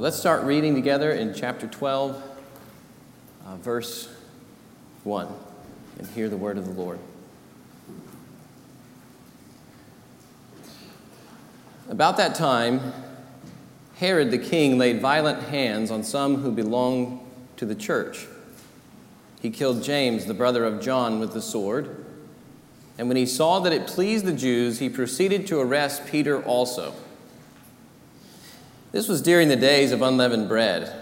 So let's start reading together in chapter 12, uh, verse 1, and hear the word of the Lord. About that time, Herod the king laid violent hands on some who belonged to the church. He killed James, the brother of John, with the sword. And when he saw that it pleased the Jews, he proceeded to arrest Peter also. This was during the days of unleavened bread.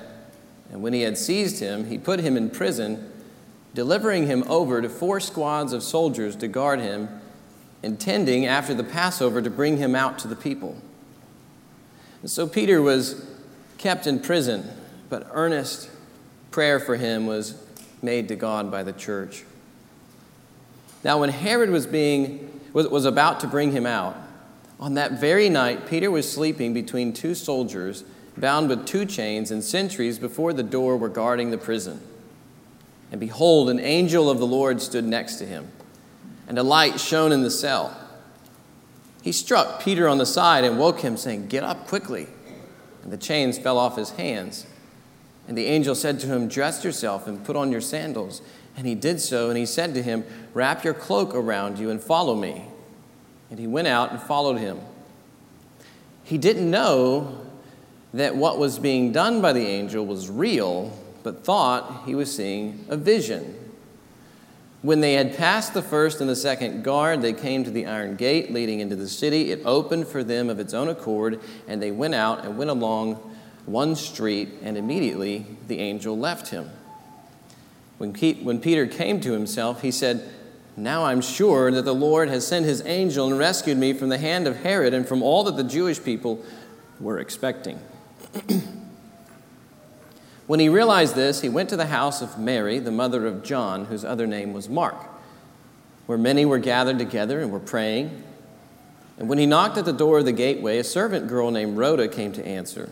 And when he had seized him, he put him in prison, delivering him over to four squads of soldiers to guard him, intending after the Passover to bring him out to the people. And so Peter was kept in prison, but earnest prayer for him was made to God by the church. Now, when Herod was, being, was, was about to bring him out, on that very night, Peter was sleeping between two soldiers, bound with two chains, and sentries before the door were guarding the prison. And behold, an angel of the Lord stood next to him, and a light shone in the cell. He struck Peter on the side and woke him, saying, Get up quickly. And the chains fell off his hands. And the angel said to him, Dress yourself and put on your sandals. And he did so, and he said to him, Wrap your cloak around you and follow me. And he went out and followed him. He didn't know that what was being done by the angel was real, but thought he was seeing a vision. When they had passed the first and the second guard, they came to the iron gate leading into the city. It opened for them of its own accord, and they went out and went along one street, and immediately the angel left him. When, Peter came to himself, he said, now I'm sure that the Lord has sent his angel and rescued me from the hand of Herod and from all that the Jewish people were expecting. when he realized this, he went to the house of Mary, the mother of John, whose other name was Mark, where many were gathered together and were praying. And when he knocked at the door of the gateway, a servant girl named Rhoda came to answer.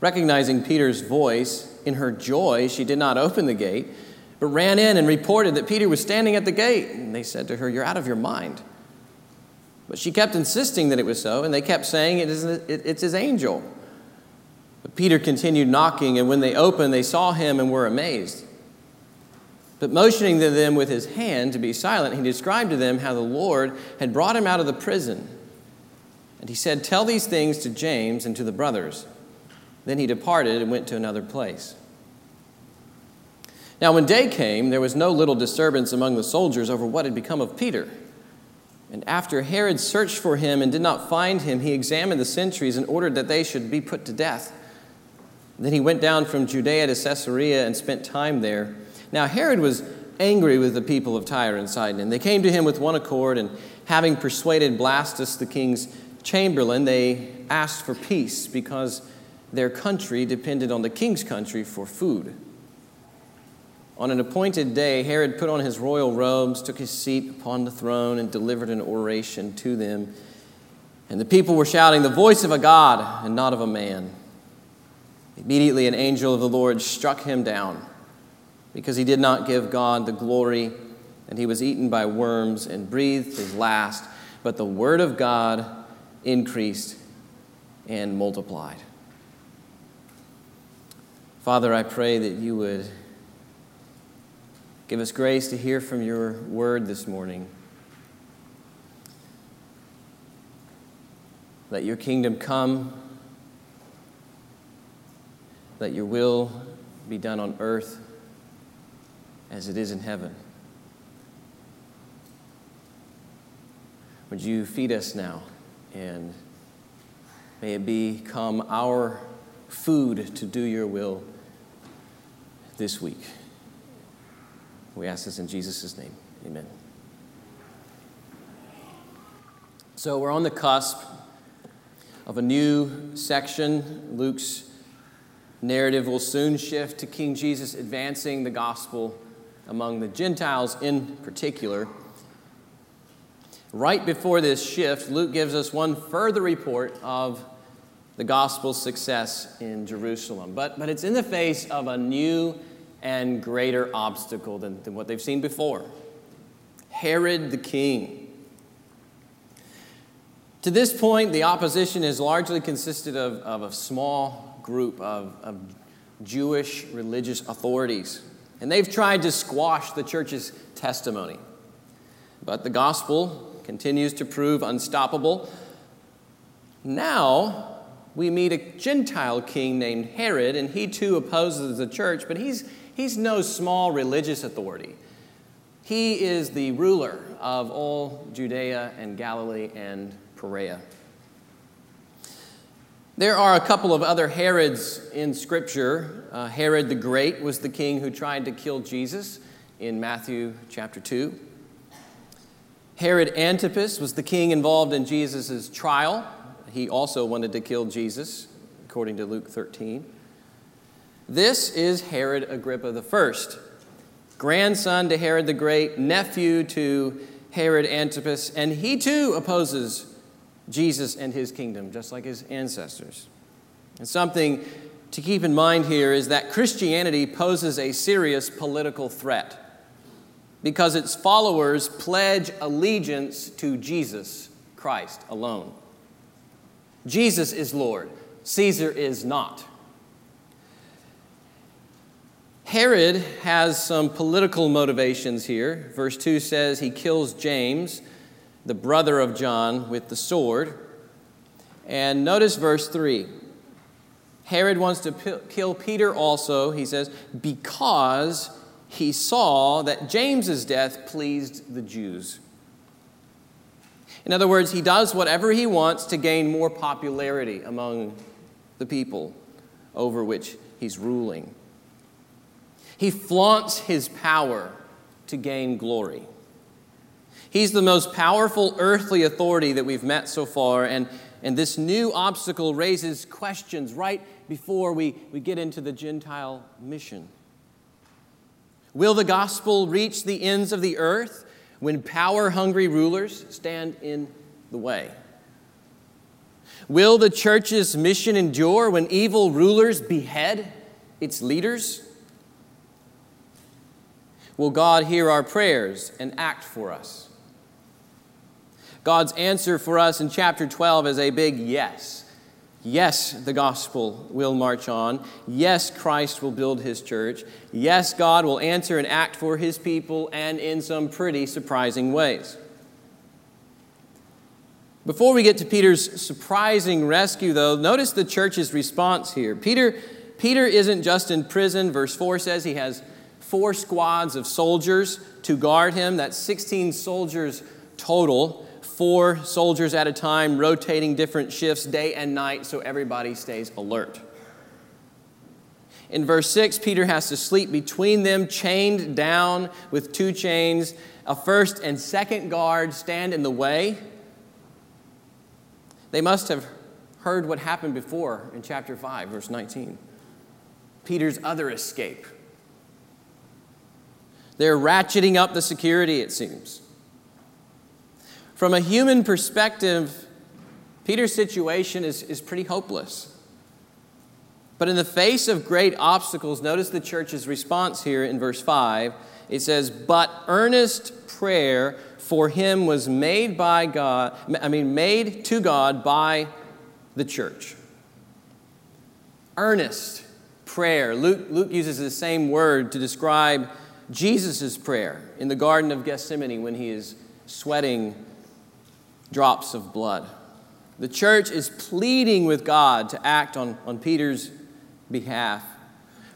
Recognizing Peter's voice, in her joy, she did not open the gate but ran in and reported that Peter was standing at the gate. And they said to her, You're out of your mind. But she kept insisting that it was so, and they kept saying, it is, It's his angel. But Peter continued knocking, and when they opened, they saw him and were amazed. But motioning to them with his hand to be silent, he described to them how the Lord had brought him out of the prison. And he said, Tell these things to James and to the brothers. Then he departed and went to another place. Now, when day came, there was no little disturbance among the soldiers over what had become of Peter. And after Herod searched for him and did not find him, he examined the sentries and ordered that they should be put to death. Then he went down from Judea to Caesarea and spent time there. Now, Herod was angry with the people of Tyre and Sidon, and they came to him with one accord, and having persuaded Blastus, the king's chamberlain, they asked for peace because their country depended on the king's country for food. On an appointed day, Herod put on his royal robes, took his seat upon the throne, and delivered an oration to them. And the people were shouting, The voice of a God and not of a man. Immediately, an angel of the Lord struck him down because he did not give God the glory, and he was eaten by worms and breathed his last. But the word of God increased and multiplied. Father, I pray that you would Give us grace to hear from your word this morning. Let your kingdom come. Let your will be done on earth as it is in heaven. Would you feed us now? And may it become our food to do your will this week. We ask this in Jesus' name. Amen. So we're on the cusp of a new section. Luke's narrative will soon shift to King Jesus advancing the gospel among the Gentiles in particular. Right before this shift, Luke gives us one further report of the gospel's success in Jerusalem. But, but it's in the face of a new and greater obstacle than, than what they've seen before Herod the king. To this point, the opposition has largely consisted of, of a small group of, of Jewish religious authorities. And they've tried to squash the church's testimony. But the gospel continues to prove unstoppable. Now, we meet a Gentile king named Herod, and he too opposes the church, but he's, he's no small religious authority. He is the ruler of all Judea and Galilee and Perea. There are a couple of other Herods in Scripture. Uh, Herod the Great was the king who tried to kill Jesus in Matthew chapter 2. Herod Antipas was the king involved in Jesus' trial. He also wanted to kill Jesus, according to Luke 13. This is Herod Agrippa I, grandson to Herod the Great, nephew to Herod Antipas, and he too opposes Jesus and his kingdom, just like his ancestors. And something to keep in mind here is that Christianity poses a serious political threat because its followers pledge allegiance to Jesus Christ alone. Jesus is Lord, Caesar is not. Herod has some political motivations here. Verse 2 says he kills James the brother of John, with the sword. And notice verse 3. Herod wants to p- kill Peter also, he says, because he saw that James's death pleased the Jews. In other words, he does whatever he wants to gain more popularity among the people over which he's ruling. He flaunts his power to gain glory. He's the most powerful earthly authority that we've met so far, and, and this new obstacle raises questions right before we, we get into the Gentile mission. Will the gospel reach the ends of the earth when power hungry rulers stand in the way? Will the church's mission endure when evil rulers behead its leaders? Will God hear our prayers and act for us? God's answer for us in chapter 12 is a big yes. Yes, the gospel will march on. Yes, Christ will build his church. Yes, God will answer and act for his people and in some pretty surprising ways. Before we get to Peter's surprising rescue, though, notice the church's response here. Peter, Peter isn't just in prison. Verse 4 says he has four squads of soldiers to guard him. That's 16 soldiers total four soldiers at a time, rotating different shifts day and night so everybody stays alert. In verse 6, Peter has to sleep between them, chained down with two chains. A first and second guard stand in the way. They must have heard what happened before in chapter 5, verse 19. Peter's other escape. They're ratcheting up the security, it seems. From a human perspective, Peter's situation is, is pretty hopeless. But in the face of great obstacles, notice the church's response here in verse 5. It says, But earnest prayer for him was made by God, I mean, made to God by the church. Earnest prayer. Luke, Luke uses the same word to describe Jesus' prayer in the Garden of Gethsemane when he is sweating drops of blood. The church is pleading with God to act on, on Peter's behalf.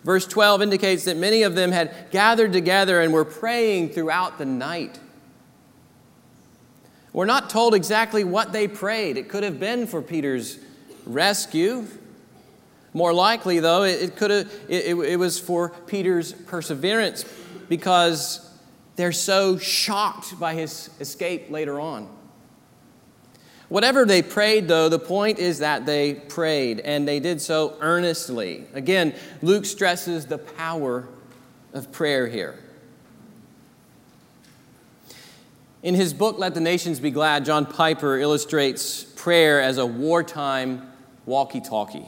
Verse 12 indicates that many of them had gathered together and were praying throughout the night. We're not told exactly what they prayed. It could have been for Peter's rescue. More likely, though, it, could have, it, it was for Peter's perseverance because they're so shocked by his escape later on. Whatever they prayed, though, the point is that they prayed, and they did so earnestly. Again, Luke stresses the power of prayer here. In his book, Let the Nations Be Glad, John Piper illustrates prayer as a wartime walkie talkie.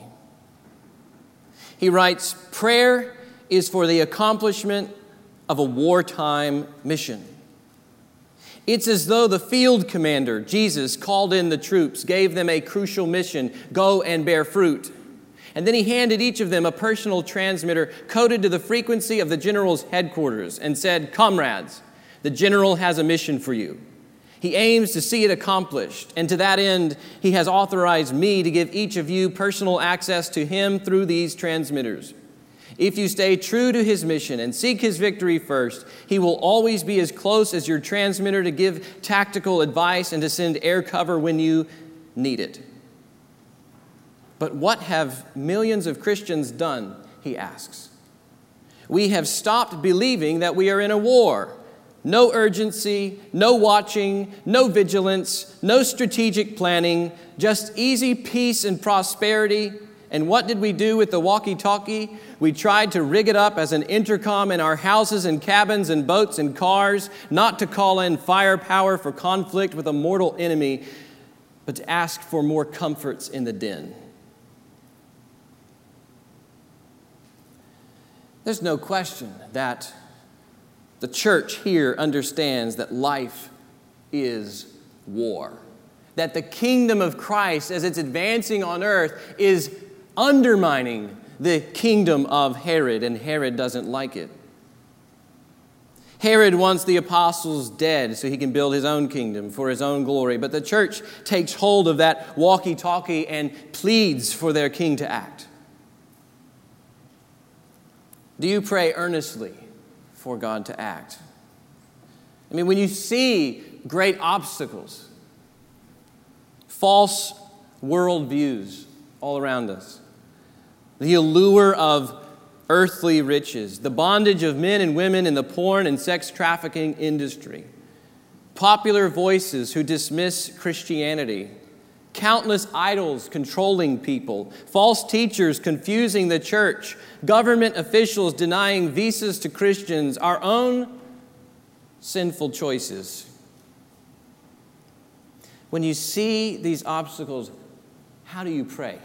He writes Prayer is for the accomplishment of a wartime mission. It's as though the field commander, Jesus, called in the troops, gave them a crucial mission go and bear fruit. And then he handed each of them a personal transmitter coded to the frequency of the general's headquarters and said, Comrades, the general has a mission for you. He aims to see it accomplished, and to that end, he has authorized me to give each of you personal access to him through these transmitters. If you stay true to his mission and seek his victory first, he will always be as close as your transmitter to give tactical advice and to send air cover when you need it. But what have millions of Christians done? He asks. We have stopped believing that we are in a war. No urgency, no watching, no vigilance, no strategic planning, just easy peace and prosperity. And what did we do with the walkie talkie? We tried to rig it up as an intercom in our houses and cabins and boats and cars, not to call in firepower for conflict with a mortal enemy, but to ask for more comforts in the den. There's no question that the church here understands that life is war. That the kingdom of Christ, as it's advancing on earth, is undermining the kingdom of Herod, and Herod doesn't like it. Herod wants the apostles dead so he can build his own kingdom for his own glory. But the church takes hold of that walkie talkie and pleads for their king to act. Do you pray earnestly for God to act? I mean, when you see great obstacles, false worldviews all around us, the allure of earthly riches, the bondage of men and women in the porn and sex trafficking industry, popular voices who dismiss Christianity, countless idols controlling people, false teachers confusing the church, government officials denying visas to Christians, our own sinful choices. When you see these obstacles, how do you pray?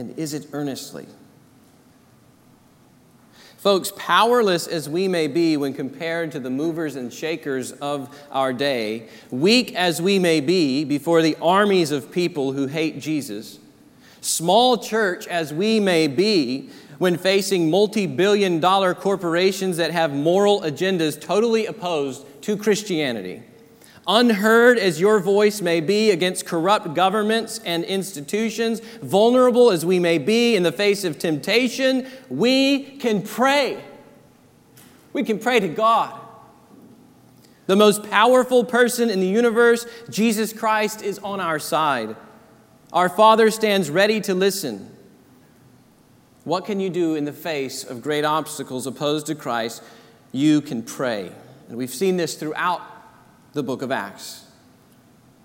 And is it earnestly? Folks, powerless as we may be when compared to the movers and shakers of our day, weak as we may be before the armies of people who hate Jesus, small church as we may be when facing multi billion dollar corporations that have moral agendas totally opposed to Christianity, Unheard as your voice may be against corrupt governments and institutions, vulnerable as we may be in the face of temptation, we can pray. We can pray to God. The most powerful person in the universe, Jesus Christ, is on our side. Our Father stands ready to listen. What can you do in the face of great obstacles opposed to Christ? You can pray. And we've seen this throughout the book of Acts.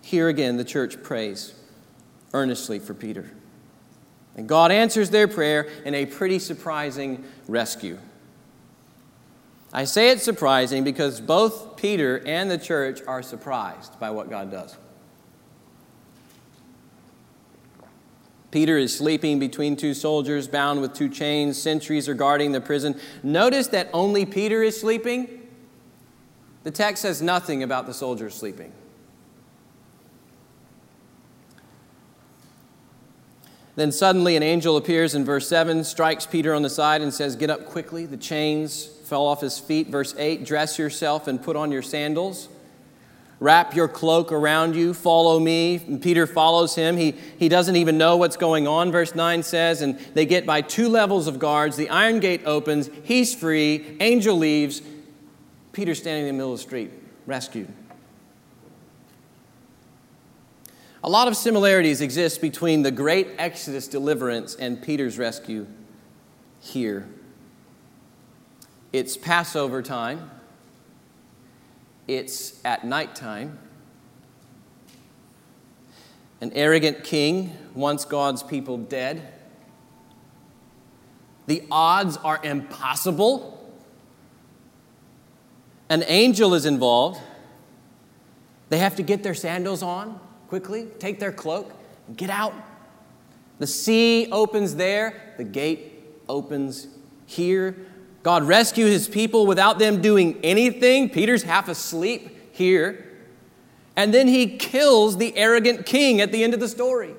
Here again, the church prays earnestly for Peter. And God answers their prayer in a pretty surprising rescue. I say it's surprising because both Peter and the church are surprised by what God does. Peter is sleeping between two soldiers bound with two chains. Sentries are guarding the prison. Notice that only Peter is sleeping. The text says nothing about the soldiers sleeping. Then suddenly an angel appears in verse 7, strikes Peter on the side, and says, Get up quickly. The chains fell off his feet. Verse 8, Dress yourself and put on your sandals. Wrap your cloak around you. Follow me. And Peter follows him. He, he doesn't even know what's going on. Verse 9 says, And they get by two levels of guards. The iron gate opens. He's free. Angel leaves. Peter standing in the middle of the street, rescued. A lot of similarities exist between the great Exodus deliverance and Peter's rescue here. It's Passover time, it's at nighttime. An arrogant king wants God's people dead. The odds are impossible an angel is involved. They have to get their sandals on quickly, take their cloak, and get out. The sea opens there, the gate opens here. God rescues his people without them doing anything. Peter's half asleep here. And then he kills the arrogant king at the end of the story.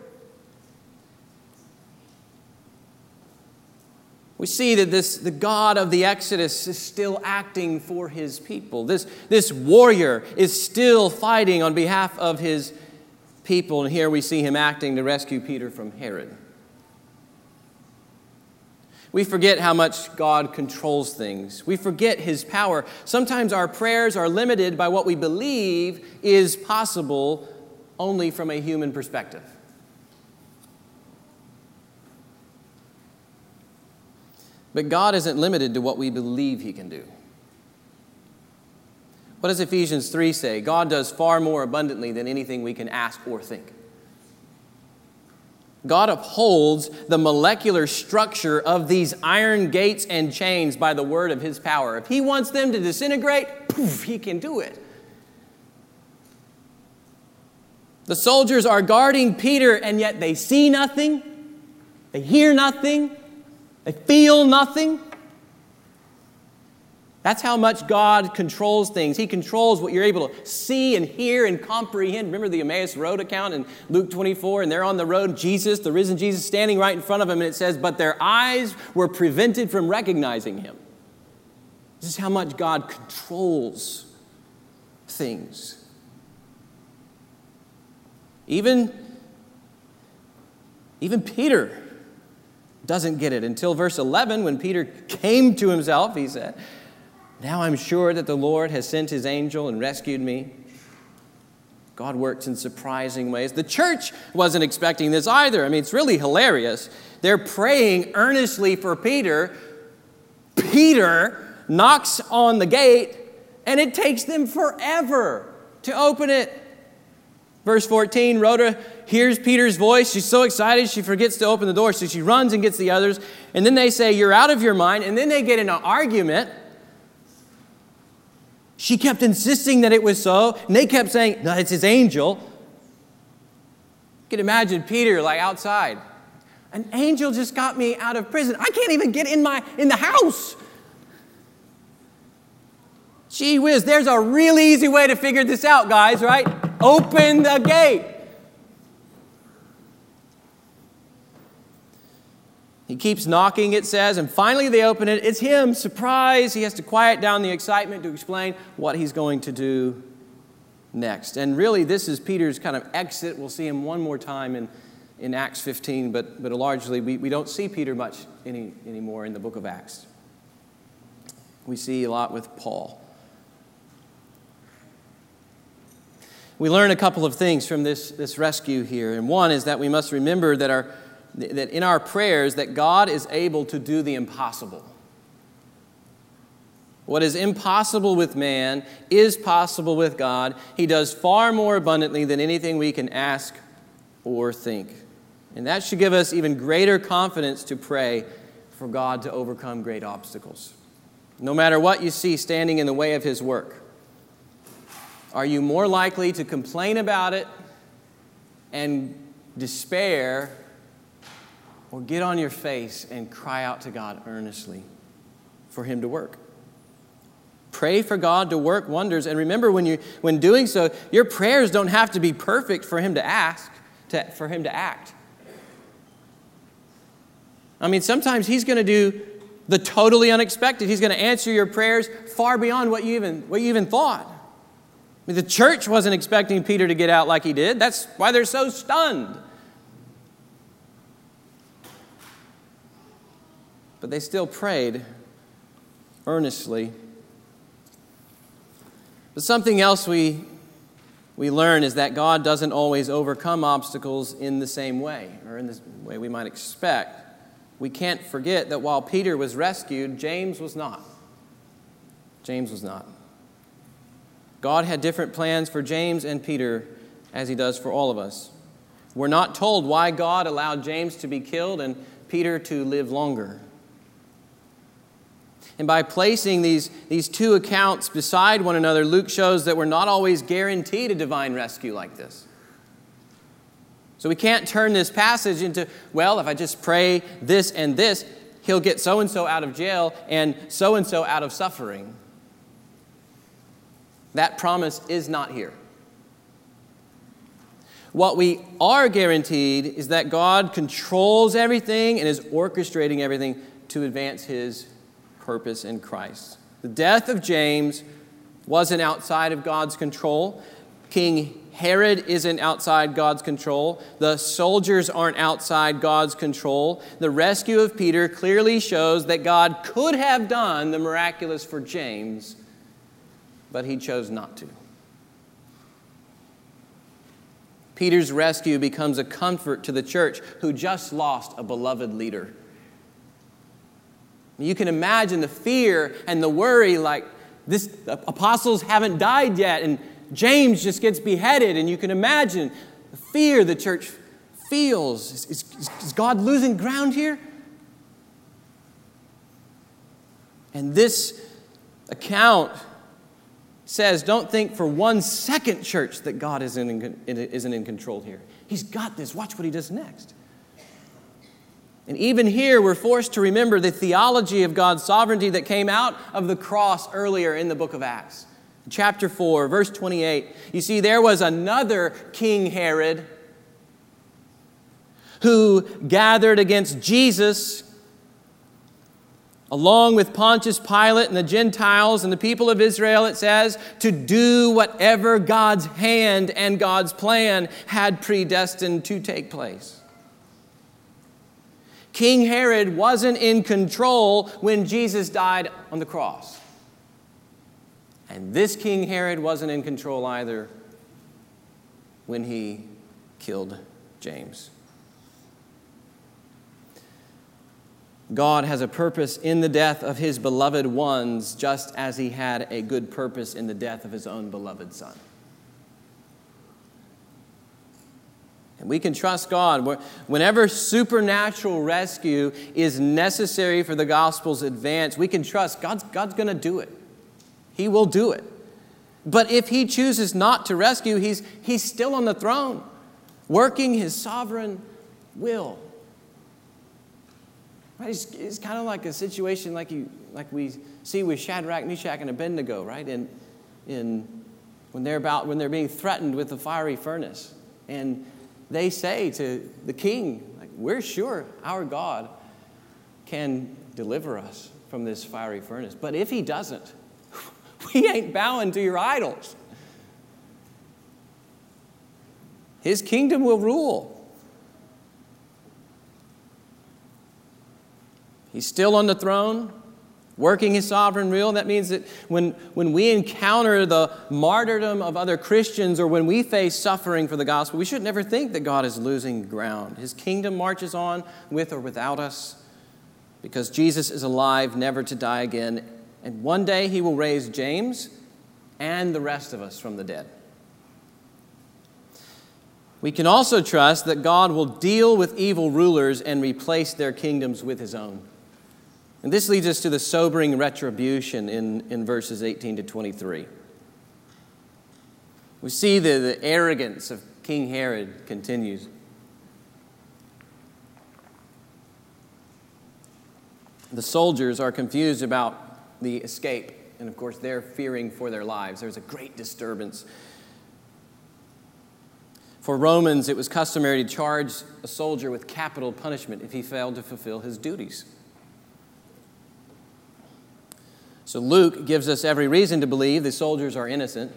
We see that this, the God of the Exodus is still acting for his people. This, this warrior is still fighting on behalf of his people. And here we see him acting to rescue Peter from Herod. We forget how much God controls things. We forget his power. Sometimes our prayers are limited by what we believe is possible only from a human perspective. But God isn't limited to what we believe He can do. What does Ephesians 3 say? God does far more abundantly than anything we can ask or think. God upholds the molecular structure of these iron gates and chains by the word of his power. If he wants them to disintegrate, poof, he can do it. The soldiers are guarding Peter, and yet they see nothing, they hear nothing, they feel nothing. That's how much God controls things. He controls what you're able to see and hear and comprehend. Remember the Emmaus Road account in Luke 24? And they're on the road, Jesus, the risen Jesus, standing right in front of them, and it says, But their eyes were prevented from recognizing him. This is how much God controls things. Even, even Peter doesn't get it until verse 11 when Peter came to himself. He said, Now I'm sure that the Lord has sent his angel and rescued me. God works in surprising ways. The church wasn't expecting this either. I mean, it's really hilarious. They're praying earnestly for Peter. Peter knocks on the gate, and it takes them forever to open it. Verse 14, Rhoda hears Peter's voice. She's so excited, she forgets to open the door. So she runs and gets the others. And then they say, You're out of your mind. And then they get in an argument. She kept insisting that it was so. And they kept saying, No, it's his angel. You can imagine Peter like outside. An angel just got me out of prison. I can't even get in my in the house. Gee whiz, there's a real easy way to figure this out, guys, right? Open the gate. He keeps knocking, it says, and finally they open it. It's him. Surprise. He has to quiet down the excitement to explain what he's going to do next. And really, this is Peter's kind of exit. We'll see him one more time in, in Acts 15, but, but largely we, we don't see Peter much any, anymore in the book of Acts. We see a lot with Paul. We learn a couple of things from this, this rescue here. And one is that we must remember that, our, that in our prayers that God is able to do the impossible. What is impossible with man is possible with God. He does far more abundantly than anything we can ask or think. And that should give us even greater confidence to pray for God to overcome great obstacles. No matter what you see standing in the way of His work. Are you more likely to complain about it and despair or get on your face and cry out to God earnestly for Him to work? Pray for God to work wonders. And remember, when, you, when doing so, your prayers don't have to be perfect for Him to ask, to, for Him to act. I mean, sometimes He's going to do the totally unexpected. He's going to answer your prayers far beyond what you even, what you even thought. I mean, the church wasn't expecting Peter to get out like he did. That's why they're so stunned. But they still prayed earnestly. But something else we, we learn is that God doesn't always overcome obstacles in the same way or in the way we might expect. We can't forget that while Peter was rescued, James was not. James was not. God had different plans for James and Peter as he does for all of us. We're not told why God allowed James to be killed and Peter to live longer. And by placing these, these two accounts beside one another, Luke shows that we're not always guaranteed a divine rescue like this. So we can't turn this passage into, well, if I just pray this and this, he'll get so and so out of jail and so and so out of suffering. That promise is not here. What we are guaranteed is that God controls everything and is orchestrating everything to advance his purpose in Christ. The death of James wasn't outside of God's control. King Herod isn't outside God's control. The soldiers aren't outside God's control. The rescue of Peter clearly shows that God could have done the miraculous for James, but he chose not to. Peter's rescue becomes a comfort to the church who just lost a beloved leader. You can imagine the fear and the worry like this apostles haven't died yet and James just gets beheaded and you can imagine the fear the church feels. Is, is, is God losing ground here? And this account says, don't think for one second, church, that God isn't in, isn't in control here. He's got this. Watch what he does next. And even here, we're forced to remember the theology of God's sovereignty that came out of the cross earlier in the book of Acts. Chapter 4, verse 28. You see, there was another King Herod who gathered against Jesus along with Pontius Pilate and the Gentiles and the people of Israel, it says, to do whatever God's hand and God's plan had predestined to take place. King Herod wasn't in control when Jesus died on the cross. And this King Herod wasn't in control either when he killed James. God has a purpose in the death of his beloved ones, just as he had a good purpose in the death of his own beloved son. And we can trust God. Whenever supernatural rescue is necessary for the gospel's advance, we can trust God's, God's going to do it. He will do it. But if he chooses not to rescue, he's, he's still on the throne, working his sovereign will. Right? It's, it's kind of like a situation like, you, like we see with Shadrach, Meshach, and Abednego, right? In, in, when, they're about, when they're being threatened with the fiery furnace. And they say to the king, like, We're sure our God can deliver us from this fiery furnace. But if he doesn't, we ain't bowing to your idols. His kingdom will rule. He's still on the throne, working his sovereign will. That means that when, when we encounter the martyrdom of other Christians or when we face suffering for the gospel, we should never think that God is losing ground. His kingdom marches on with or without us because Jesus is alive, never to die again. And one day he will raise James and the rest of us from the dead. We can also trust that God will deal with evil rulers and replace their kingdoms with his own. And this leads us to the sobering retribution in, in verses 18 to 23. We see the, the arrogance of King Herod continues. The soldiers are confused about the escape, and of course, they're fearing for their lives. There's a great disturbance. For Romans, it was customary to charge a soldier with capital punishment if he failed to fulfill his duties. So Luke gives us every reason to believe the soldiers are innocent.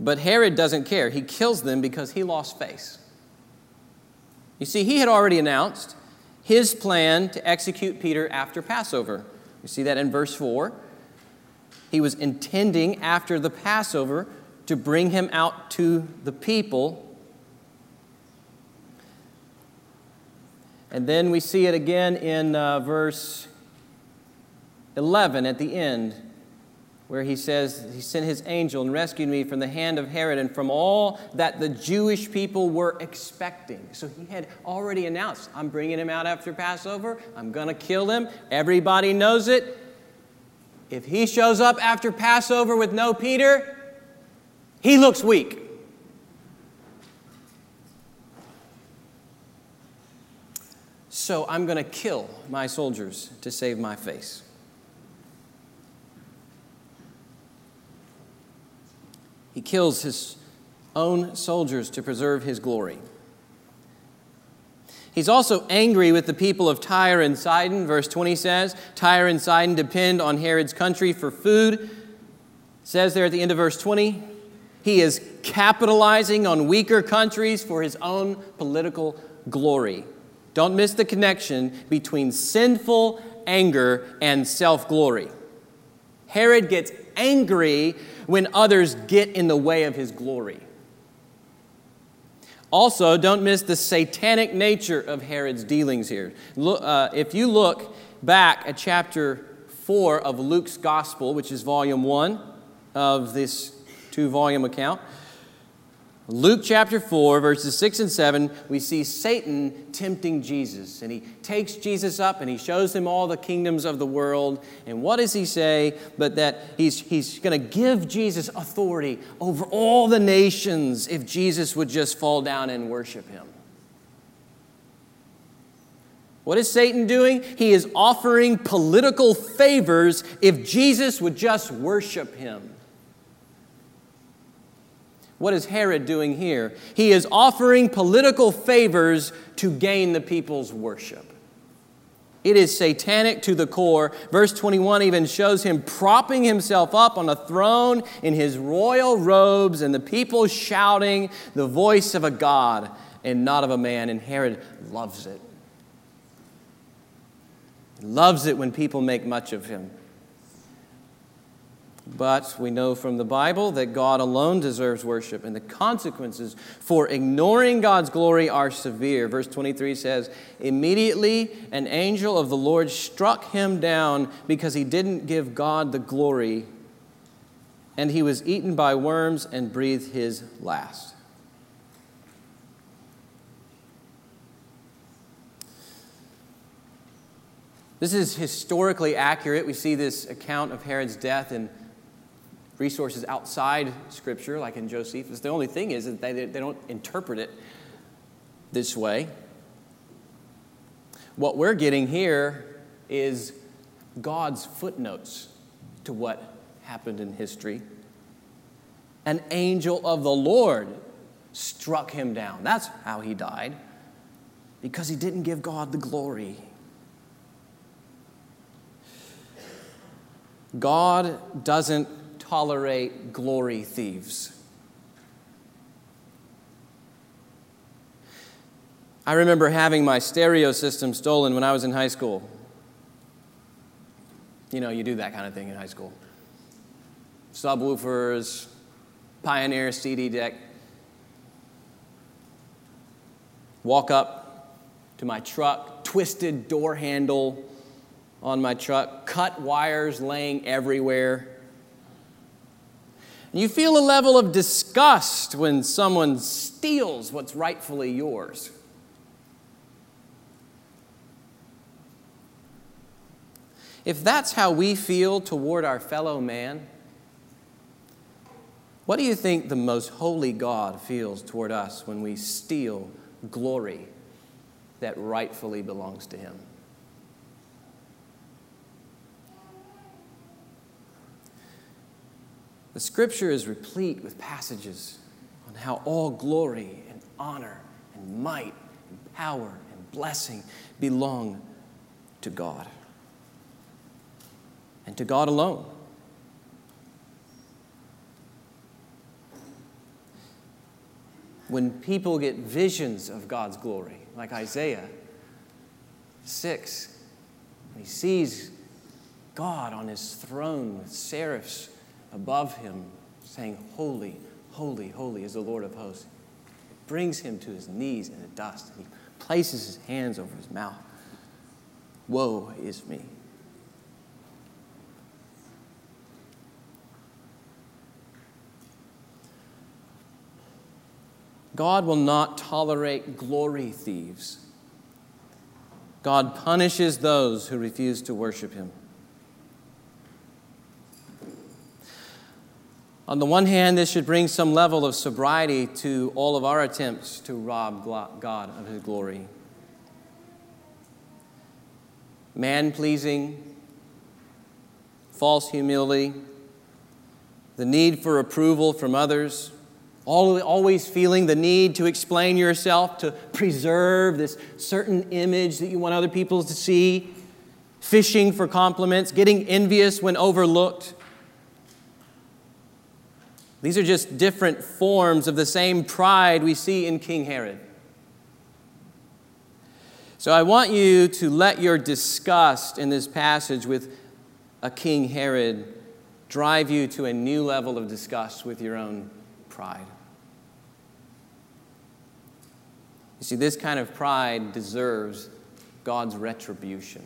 But Herod doesn't care. He kills them because he lost face. You see, he had already announced his plan to execute Peter after Passover. You see that in verse 4. He was intending after the Passover to bring him out to the people. And then we see it again in uh, verse 11 at the end, where he says, He sent his angel and rescued me from the hand of Herod and from all that the Jewish people were expecting. So he had already announced, I'm bringing him out after Passover, I'm going to kill him. Everybody knows it. If he shows up after Passover with no Peter, he looks weak. So I'm going to kill my soldiers to save my face. He kills his own soldiers to preserve his glory. He's also angry with the people of Tyre and Sidon. Verse 20 says, Tyre and Sidon depend on Herod's country for food. It says there at the end of verse 20, he is capitalizing on weaker countries for his own political glory. Don't miss the connection between sinful anger and self glory. Herod gets angry when others get in the way of his glory. Also, don't miss the satanic nature of Herod's dealings here. Look, uh, if you look back at chapter 4 of Luke's Gospel, which is volume 1 of this two volume account, Luke chapter 4, verses 6 and 7, we see Satan tempting Jesus. And he takes Jesus up and he shows him all the kingdoms of the world. And what does he say? But that he's, he's going to give Jesus authority over all the nations if Jesus would just fall down and worship him. What is Satan doing? He is offering political favors if Jesus would just worship him. What is Herod doing here? He is offering political favors to gain the people's worship. It is satanic to the core. Verse 21 even shows him propping himself up on a throne in his royal robes and the people shouting the voice of a God and not of a man. And Herod loves it. He loves it when people make much of him. But we know from the Bible that God alone deserves worship, and the consequences for ignoring God's glory are severe. Verse 23 says, Immediately an angel of the Lord struck him down because he didn't give God the glory, and he was eaten by worms and breathed his last. This is historically accurate. We see this account of Herod's death in resources outside Scripture, like in Josephus. The only thing is that they, they don't interpret it this way. What we're getting here is God's footnotes to what happened in history. An angel of the Lord struck him down. That's how he died, because he didn't give God the glory. God doesn't tolerate glory thieves. I remember having my stereo system stolen when I was in high school. You know, you do that kind of thing in high school. Subwoofers, Pioneer CD deck. Walk up to my truck, twisted door handle on my truck, cut wires laying everywhere. You feel a level of disgust when someone steals what's rightfully yours. If that's how we feel toward our fellow man, what do you think the most holy God feels toward us when we steal glory that rightfully belongs to Him? The scripture is replete with passages on how all glory and honor and might and power and blessing belong to God and to God alone. When people get visions of God's glory, like Isaiah 6, he sees God on his throne with seraphs above him, saying, Holy, holy, holy is the Lord of hosts. It brings him to his knees in the dust, and he places his hands over his mouth. Woe is me. God will not tolerate glory thieves. God punishes those who refuse to worship him. On the one hand, this should bring some level of sobriety to all of our attempts to rob God of His glory. Man pleasing, false humility, the need for approval from others, always feeling the need to explain yourself, to preserve this certain image that you want other people to see, fishing for compliments, getting envious when overlooked. These are just different forms of the same pride we see in King Herod. So I want you to let your disgust in this passage with a King Herod drive you to a new level of disgust with your own pride. You see, this kind of pride deserves God's retribution.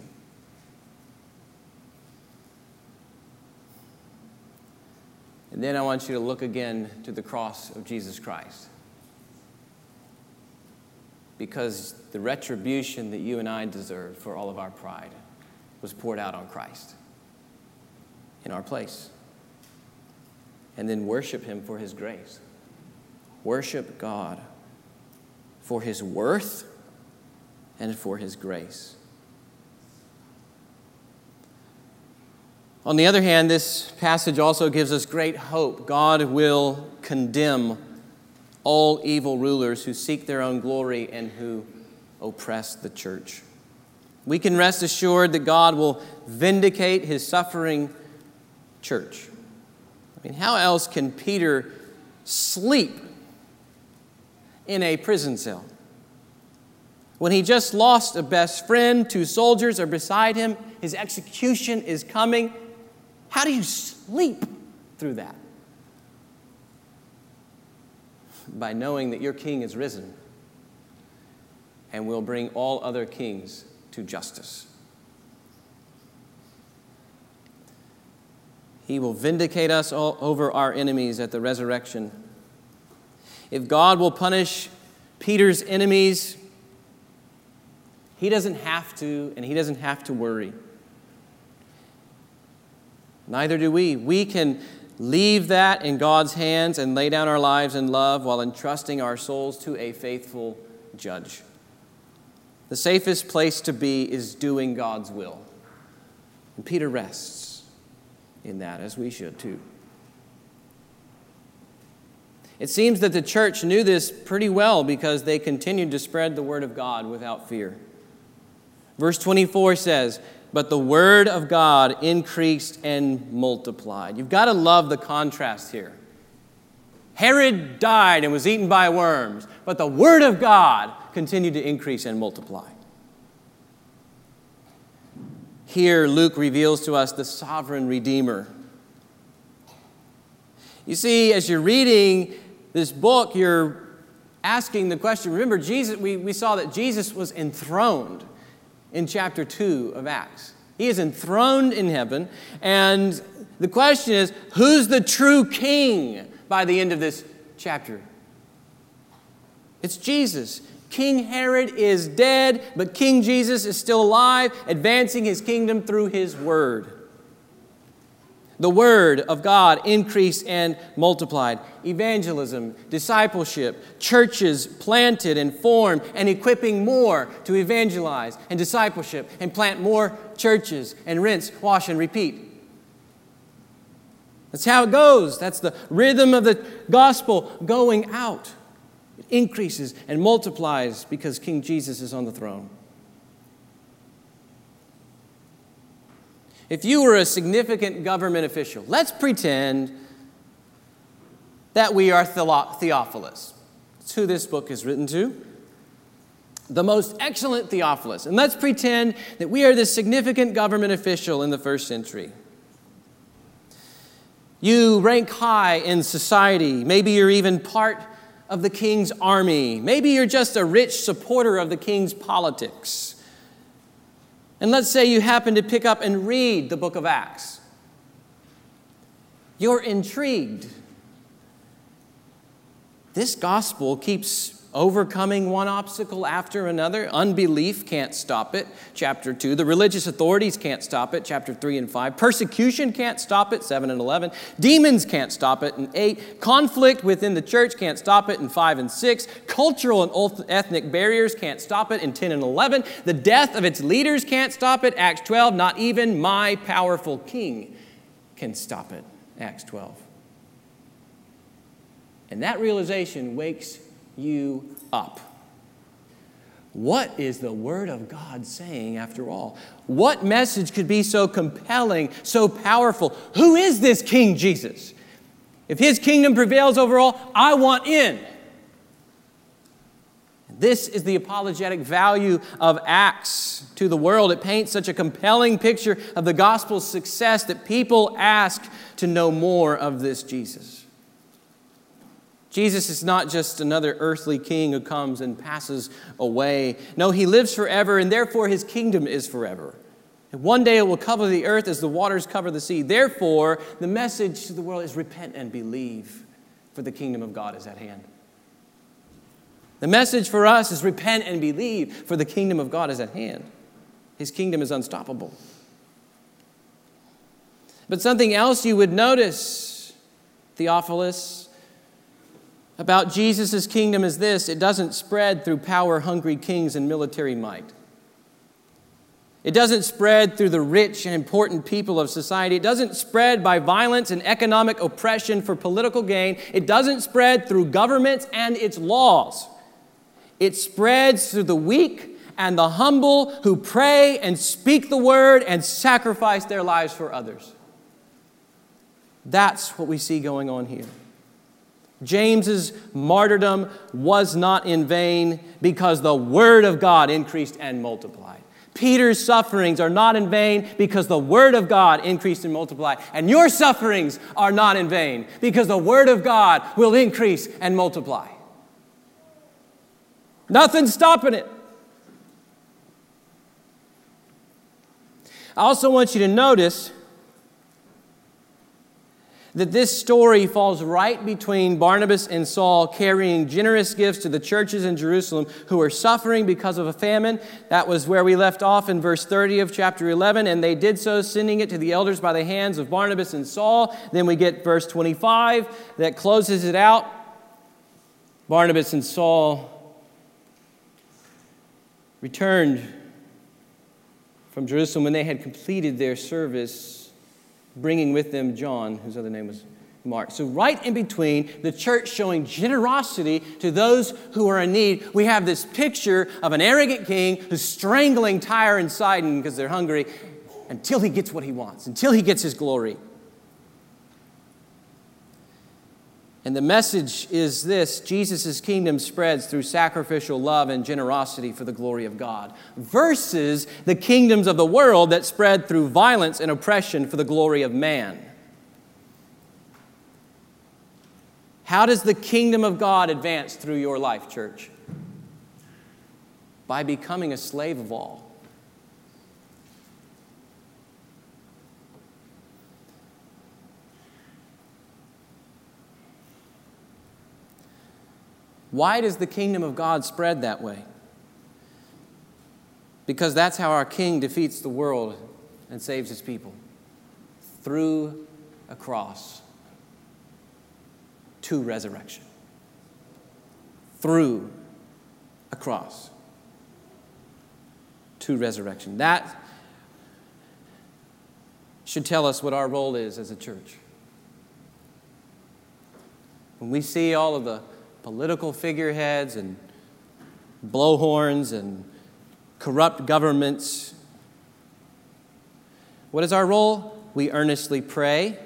And then I want you to look again to the cross of Jesus Christ. Because the retribution that you and I deserve for all of our pride was poured out on Christ in our place. And then worship Him for His grace. Worship God for His worth and for His grace. On the other hand, this passage also gives us great hope. God will condemn all evil rulers who seek their own glory and who oppress the church. We can rest assured that God will vindicate his suffering church. I mean, how else can Peter sleep in a prison cell? When he just lost a best friend, two soldiers are beside him, his execution is coming. How do you sleep through that? By knowing that your king is risen and will bring all other kings to justice. He will vindicate us over our enemies at the resurrection. If God will punish Peter's enemies, he doesn't have to, and he doesn't have to worry. Neither do we. We can leave that in God's hands and lay down our lives in love while entrusting our souls to a faithful judge. The safest place to be is doing God's will. And Peter rests in that, as we should too. It seems that the church knew this pretty well because they continued to spread the word of God without fear. Verse 24 says, but the word of God increased and multiplied. You've got to love the contrast here. Herod died and was eaten by worms, but the word of God continued to increase and multiply. Here, Luke reveals to us the sovereign Redeemer. You see, as you're reading this book, you're asking the question. Remember, Jesus, we, we saw that Jesus was enthroned in chapter 2 of Acts. He is enthroned in heaven, and the question is who's the true king by the end of this chapter? It's Jesus. King Herod is dead, but King Jesus is still alive, advancing his kingdom through his word. The Word of God increased and multiplied. Evangelism, discipleship, churches planted and formed, and equipping more to evangelize and discipleship and plant more churches and rinse, wash, and repeat. That's how it goes. That's the rhythm of the gospel going out. It increases and multiplies because King Jesus is on the throne. If you were a significant government official, let's pretend that we are Theophilus. That's who this book is written to. The most excellent Theophilus. And let's pretend that we are this significant government official in the first century. You rank high in society. Maybe you're even part of the king's army. Maybe you're just a rich supporter of the king's politics. And let's say you happen to pick up and read the book of Acts. You're intrigued. This gospel keeps overcoming one obstacle after another. Unbelief can't stop it, chapter 2. The religious authorities can't stop it, chapter 3 and 5. Persecution can't stop it, 7 and 11. Demons can't stop it, in 8. Conflict within the church can't stop it, in 5 and 6. Cultural and ethnic barriers can't stop it, in 10 and 11. The death of its leaders can't stop it, Acts 12. Not even my powerful king can stop it, Acts 12. And that realization wakes you up. What is the Word of God saying after all? What message could be so compelling, so powerful? Who is this King Jesus? If His kingdom prevails over all, I want in. This is the apologetic value of Acts to the world. It paints such a compelling picture of the gospel's success that people ask to know more of this Jesus. Jesus is not just another earthly king who comes and passes away. No, he lives forever, and therefore his kingdom is forever. And one day it will cover the earth as the waters cover the sea. Therefore, the message to the world is repent and believe, for the kingdom of God is at hand. The message for us is repent and believe, for the kingdom of God is at hand. His kingdom is unstoppable. But something else you would notice, Theophilus, about Jesus' kingdom is this it doesn't spread through power hungry kings and military might. It doesn't spread through the rich and important people of society. It doesn't spread by violence and economic oppression for political gain. It doesn't spread through governments and its laws. It spreads through the weak and the humble who pray and speak the word and sacrifice their lives for others. That's what we see going on here. James's martyrdom was not in vain because the word of God increased and multiplied. Peter's sufferings are not in vain because the word of God increased and multiplied. And your sufferings are not in vain because the word of God will increase and multiply. Nothing's stopping it. I also want you to notice that this story falls right between Barnabas and Saul carrying generous gifts to the churches in Jerusalem who are suffering because of a famine. That was where we left off in verse 30 of chapter 11, and they did so, sending it to the elders by the hands of Barnabas and Saul. Then we get verse 25 that closes it out. Barnabas and Saul returned from Jerusalem when they had completed their service, bringing with them John, whose other name was Mark. So, right in between the church showing generosity to those who are in need, we have this picture of an arrogant king who's strangling Tyre and Sidon because they're hungry until he gets what he wants, until he gets his glory. And the message is this Jesus' kingdom spreads through sacrificial love and generosity for the glory of God, versus the kingdoms of the world that spread through violence and oppression for the glory of man. How does the kingdom of God advance through your life, church? By becoming a slave of all. Why does the kingdom of God spread that way? Because that's how our king defeats the world and saves his people through a cross to resurrection. Through a cross to resurrection. That should tell us what our role is as a church. When we see all of the political figureheads and blowhorns and corrupt governments. What is our role? We earnestly pray,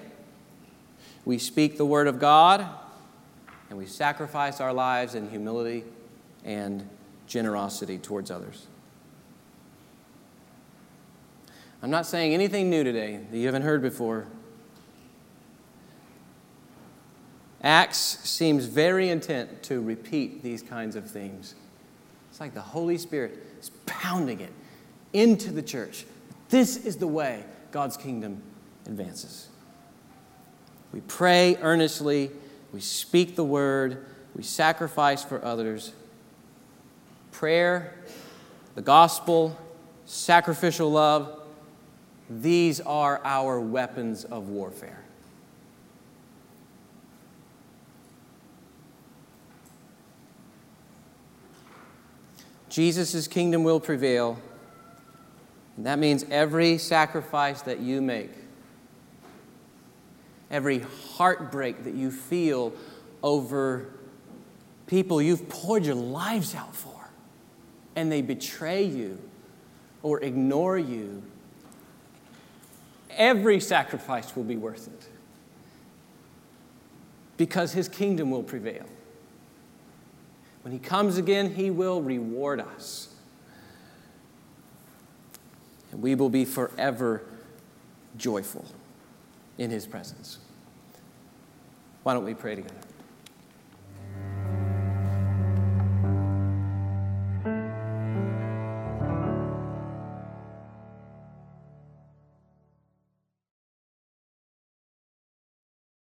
we speak the word of God, and we sacrifice our lives in humility and generosity towards others. I'm not saying anything new today that you haven't heard before. Acts seems very intent to repeat these kinds of themes. It's like the Holy Spirit is pounding it into the church. This is the way God's kingdom advances. We pray earnestly, we speak the word, we sacrifice for others. Prayer, the gospel, sacrificial love, these are our weapons of warfare. Jesus' kingdom will prevail. And that means every sacrifice that you make, every heartbreak that you feel over people you've poured your lives out for and they betray you or ignore you, every sacrifice will be worth it because his kingdom will prevail. When he comes again, he will reward us. And we will be forever joyful in his presence. Why don't we pray together?